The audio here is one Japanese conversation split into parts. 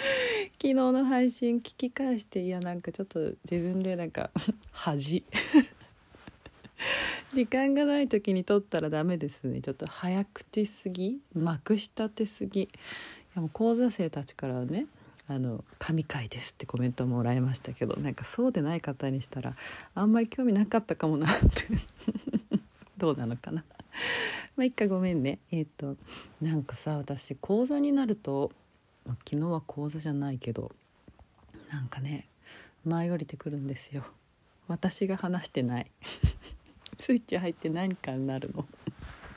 昨日の配信聞き返していやなんかちょっと自分でなんか恥。時間がない時に撮ったらダメですね。ちょっと早口すぎ。まくしたてすぎ。いやもう講座生たちからはねあの神回ですってコメントもらいましたけどなんかそうでない方にしたらあんまり興味なかったかもなって。どうなのかな。まあ一回ごめんね。えっ、ー、となんかさ私講座になると昨日は講座じゃないけどなんかね舞い降りてくるんですよ。私が話してない。スイッチ入って何かになるの。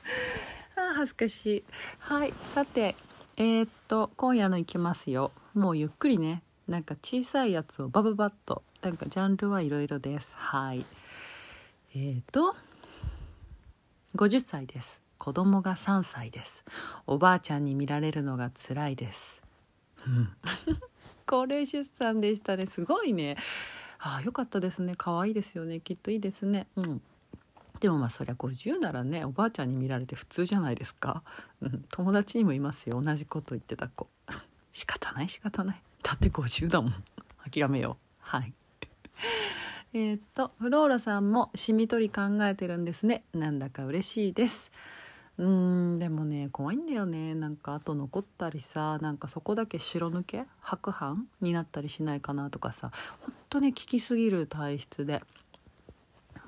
あ恥ずかしい。はい。さてえー、っと今夜のいきますよ。もうゆっくりね。なんか小さいやつをバババッとなんかジャンルはいろいろです。はい。えー、っと50歳です。子供が3歳です。おばあちゃんに見られるのが辛いです。高齢出産でしたね。すごいね。ああよかったですね。可愛いですよね。きっといいですね。うん。でもまあそりゃ50ならねおばあちゃんに見られて普通じゃないですか、うん、友達にもいますよ。同じこと言ってた子。仕方ない仕方ない。だって50だもん。諦めよう。はい。えっとフローラさんもしみ取り考えてるんですね。なんだか嬉しいです。うんでもね怖いんだよね。なんかあと残ったりさなんかそこだけ白抜け白斑になったりしないかなとかさほんとね効きすぎる体質で。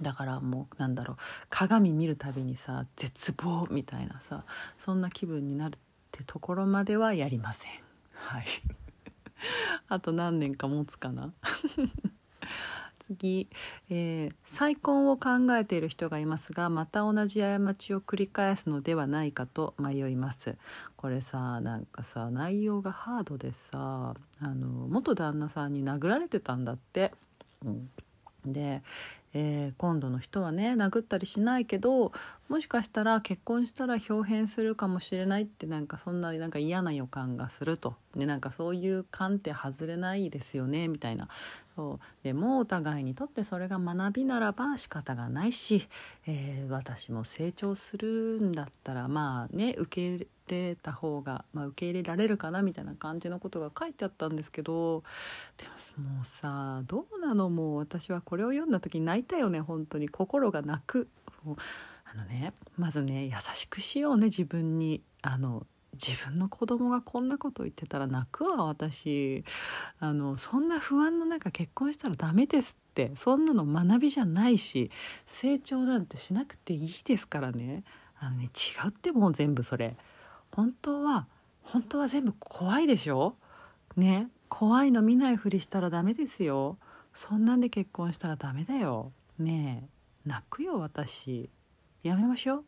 だからもうなんだろう鏡見るたびにさ絶望みたいなさそんな気分になるってところまではやりません。はい。あと何年か持つかな。次、えー、再婚を考えている人がいますがまた同じ過ちを繰り返すのではないかと迷います。これさなんかさ内容がハードでさあの元旦那さんに殴られてたんだって、うん、で、えー、今度の人はね殴ったりしないけどもしかしたら結婚したら表変するかもしれないってなんかそんななんか嫌な予感がすると。でなんかそういう観って外れないですよねみたいな。そう。でもお互いにとってそれが学びならば仕方がないし、えー、私も成長するんだったらまあね受け入れた方が、まあ、受け入れられるかなみたいな感じのことが書いてあったんですけど。でももうさどうなの？もう私はこれを読んだ時に泣いたよね本当に。心が泣く。のねまずね優しくしようね自分に。あの自分の子供がこんなこと言ってたら泣くわ私。あのそんな不安の中結婚したらダメですって。そんなの学びじゃないし成長なんてしなくていいですからね。あのね違うってもう全部それ。本当は本当は全部怖いでしょ？ね怖いの見ないふりしたらダメですよ。そんなんで結婚したらダメだよ。ねえ泣くよ私。やめましょう。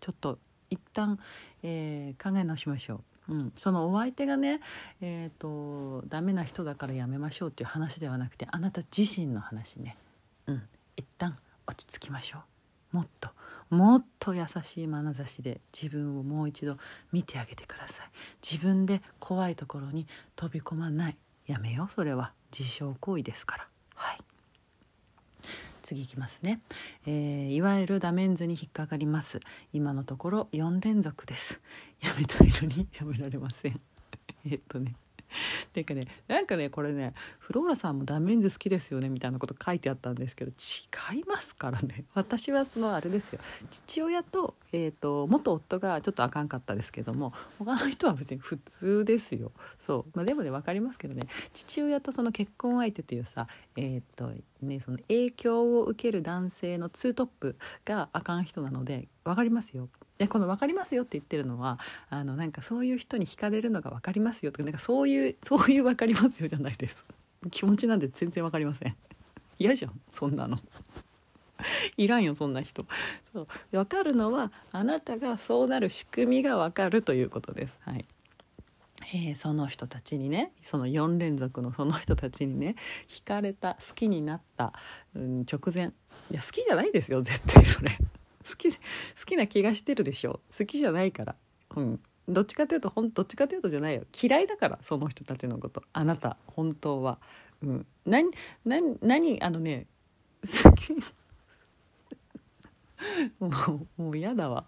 ちょっと一旦、えー、考え直しましょう、うん、そのお相手がねえっ、ー、とダメな人だからやめましょうっていう話ではなくてあなた自身の話ね。うん。一旦落ち着きましょう。もっと。もっと優しい眼差しで自分をもう一度見てあげてください。自分で怖いところに飛び込まない。やめようそれは。自傷行為ですから。次いきますね、えー、いわゆるダメンズに引っかかります。今のところ4連続です。やめたいのにやめられません。えっとね。ていうかねなんかねこれねフローラさんもダメンズ好きですよねみたいなこと書いてあったんですけど違いますからね。私はそのあれですよ。父親と,、えーと、元夫がちょっとあかんかったですけども他の人は別に普通ですよ。そう、まあ、でもね分かりますけどね。父親とその結婚相手というさえっ、ー、とねその影響を受ける男性のツートップがあかん人なので分かりますよ。でこの分かりますよって言ってるのはあのなんかそういう人に惹かれるのが分かりますよとかなんかそういう そういう分かりますよじゃないです。気持ちなんで全然分かりません。嫌じゃんそんなの。いらんよそんな人。そう。分かるのはあなたがそうなる仕組みが分かるということです。はい。えーその人たちにねその4連続のその人たちにね惹かれた好きになった、うん、直前。いや好きじゃないですよ絶対それ。好き好きな気がしてるでしょ。好きじゃないから。うん。どっちかというとほんどっちかというとじゃないよ。嫌いだからその人たちのこと。あなた。本当は。うん。何何何あのね好き。もうもう嫌だわ。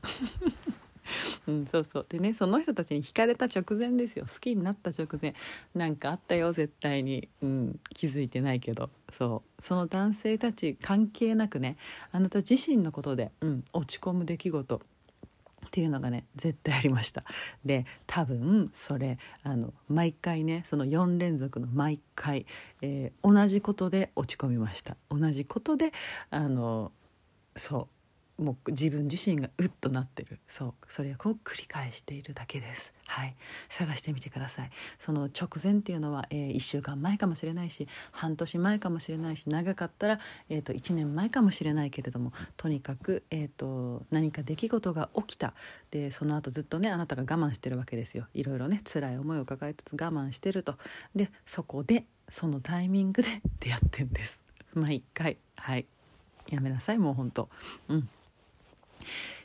うん、そうそう。でねその人たちに惹かれた直前ですよ。好きになった直前。なんかあったよ絶対に、うん、気づいてないけど。そう。その男性たち関係なくねあなた自身のことで、うん、落ち込む出来事。っていうのがね絶対ありました。で多分それあの毎回ねその4連続の毎回、えー同じことで落ち込みました。同じことであのそう。もう自分自身がうっとなってる。そう。それを繰り返しているだけです。はい。探してみてください。その直前っていうのは、え1週間前かもしれないし半年前かもしれないし長かったら、えー、と1年前かもしれないけれどもとにかく、えー、と何か出来事が起きた。でその後ずっとねあなたが我慢してるわけですよ。いろいろね辛い思いを抱えつつ我慢してると。でそこでそのタイミングで出会ってんです。毎回。はい。やめなさいもう本当。うん。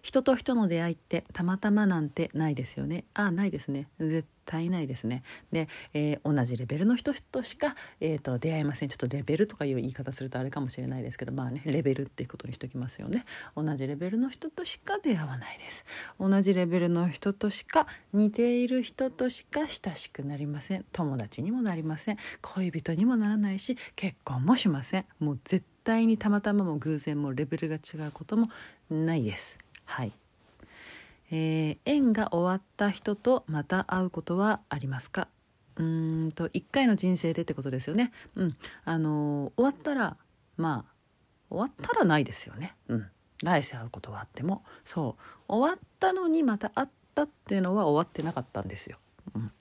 人と人の出会いってたまたまなんてないですよね。あないですね。絶対ないですね。で、えー同じレベルの人としか、えー、と出会えません。ちょっとレベルとかいう言い方するとあれかもしれないですけどまあねレベルっていうことにしときますよね。同じレベルの人としか出会わないです。同じレベルの人としか似ている人としか親しくなりません。友達にもなりません。恋人にもならないし結婚もしません。もう絶対にたまたまも偶然もレベルが違うこともないです。はい、えー縁が終わった人とまた会うことはありますか？うーんと1回の人生でってことですよね。うん。あのー終わったらまあ終わったらないですよね。うん。来世会うことはあっても。そう。終わったのにまた会ったっていうのは終わってなかったんですよ、うん、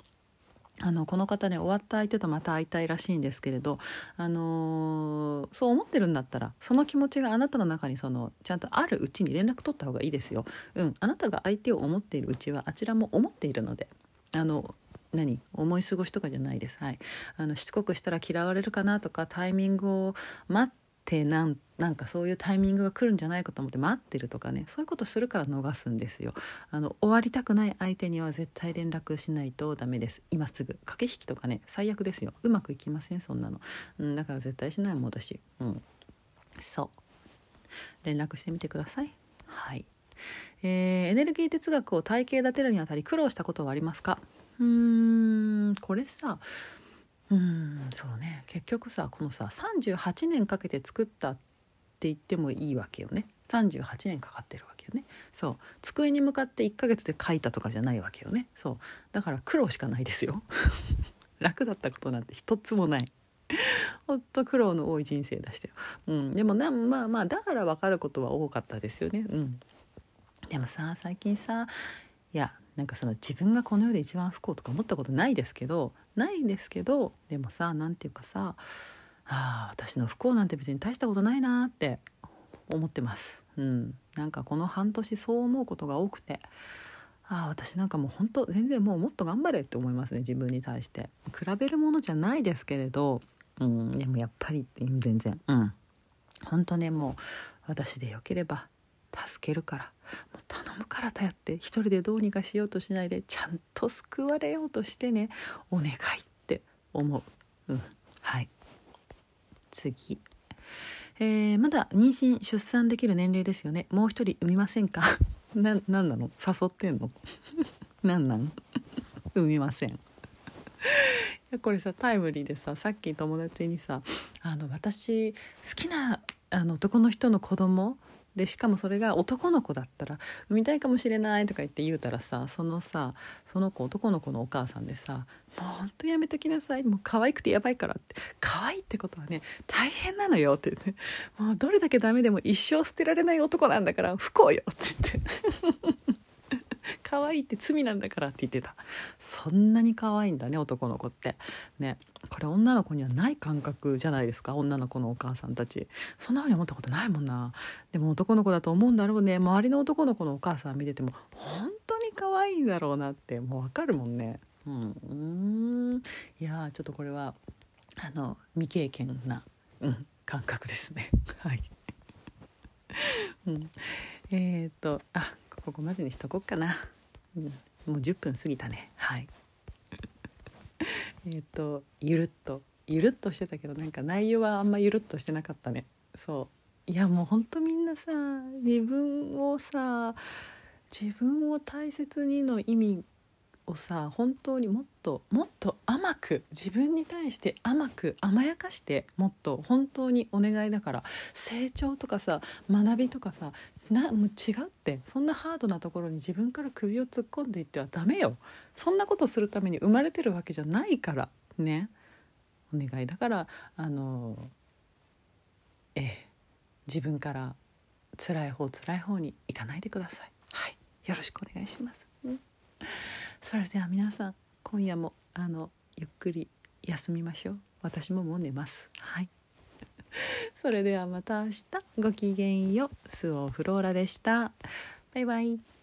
あのこの方ね終わった相手とまた会いたいらしいんですけれど、あのーそう思ってるんだったらその気持ちがあなたの中にそのちゃんとあるうちに連絡取った方がいいですよ。うん、あなたが相手を思っているうちはあちらも思っているのであの何？思い過ごしとかじゃないです。はい、あのしつこくしたら嫌われるかなとかタイミングを待ってなんなんかそういうタイミングが来るんじゃないかと思って待ってるとかねそういうことするから逃すんですよ。あの終わりたくない相手には絶対連絡しないとダメです。今すぐ。駆け引きとかね最悪ですよ。うまくいきませんそんなの、うん、だから絶対しないもん私うん。そう。連絡してみてください。はい。えーエネルギー哲学を体系立てるにあたり苦労したことはありますか？うーんこれさ。うんそうね。結局さこのさ38年かけて作ったって言ってもいいわけよね。38年かかってるわけよね。そう。机に向かって1ヶ月で書いたとかじゃないわけよね。そう。だから苦労しかないですよ。楽だったことなんて一つもない。ほんと苦労の多い人生でしたよ、うん、でもなまあまあだから分かることは多かったですよね。うん。でもさ最近さいやなんかその自分がこの世で一番不幸とか思ったことないですけどないですけどでもさなんていうかさあー私の不幸なんて別に大したことないなって思ってます。うん、なんかこの半年そう思うことが多くてああ私なんかもう本当全然もうもっと頑張れって思いますね自分に対して。比べるものじゃないですけれど、うん、でもやっぱり全然うん。本当ねもう私でよければ助けるから。もう頼むから頼って。一人でどうにかしようとしないでちゃんと救われようとしてね。お願いって思う、うん、はい。次。えーまだ妊娠出産できる年齢ですよね。もう一人産みませんか？ななんなの？誘ってんの？なんなん？産みません。いやこれさタイムリーでささっき友達にさあの私好きなあの男の人の子供でしかもそれが男の子だったら産みたいかもしれないとか言って言うたらさそのさその子男の子のお母さんでさ「もうほんとやめときなさい。もう可愛くてやばいから」って「可愛いってことはね大変なのよ」って言って「もうどれだけダメでも一生捨てられない男なんだから不幸よ」って言って。可愛いって罪なんだからって言ってたそんなに可愛いんだね男の子ってねこれ女の子にはない感覚じゃないですか？女の子のお母さんたちそんなふうに思ったことないもんなでも男の子だと思うんだろうね周りの男の子のお母さん見てても本当に可愛いんだろうなってもうわかるもんね。うん。いやーちょっとこれはあの未経験な、うん、感覚ですね。はい、うん、えっ、とあここまでにしとこうかな、もう10分過ぎたね。はい。えっとゆるっと。ゆるっとしてたけどなんか内容はあんまゆるっとしてなかったね。そう。いやもうほんとみんなさ自分をさ自分を大切にの意味をさ本当にもっともっと甘く自分に対して甘く甘やかしてもっと本当にお願いだから成長とかさ学びとかさなもう違うって。そんなハードなところに自分から首を突っ込んでいってはダメよ。そんなことするために生まれてるわけじゃないから。ね。お願い。だからあのええ。自分から辛い方辛い方に行かないでください。はい。よろしくお願いします、うん。それでは皆さん今夜もあのゆっくり休みましょう。私ももう寝ます。はい。それではまた明日。ごきげんよう。スオフローラでした。バイバイ。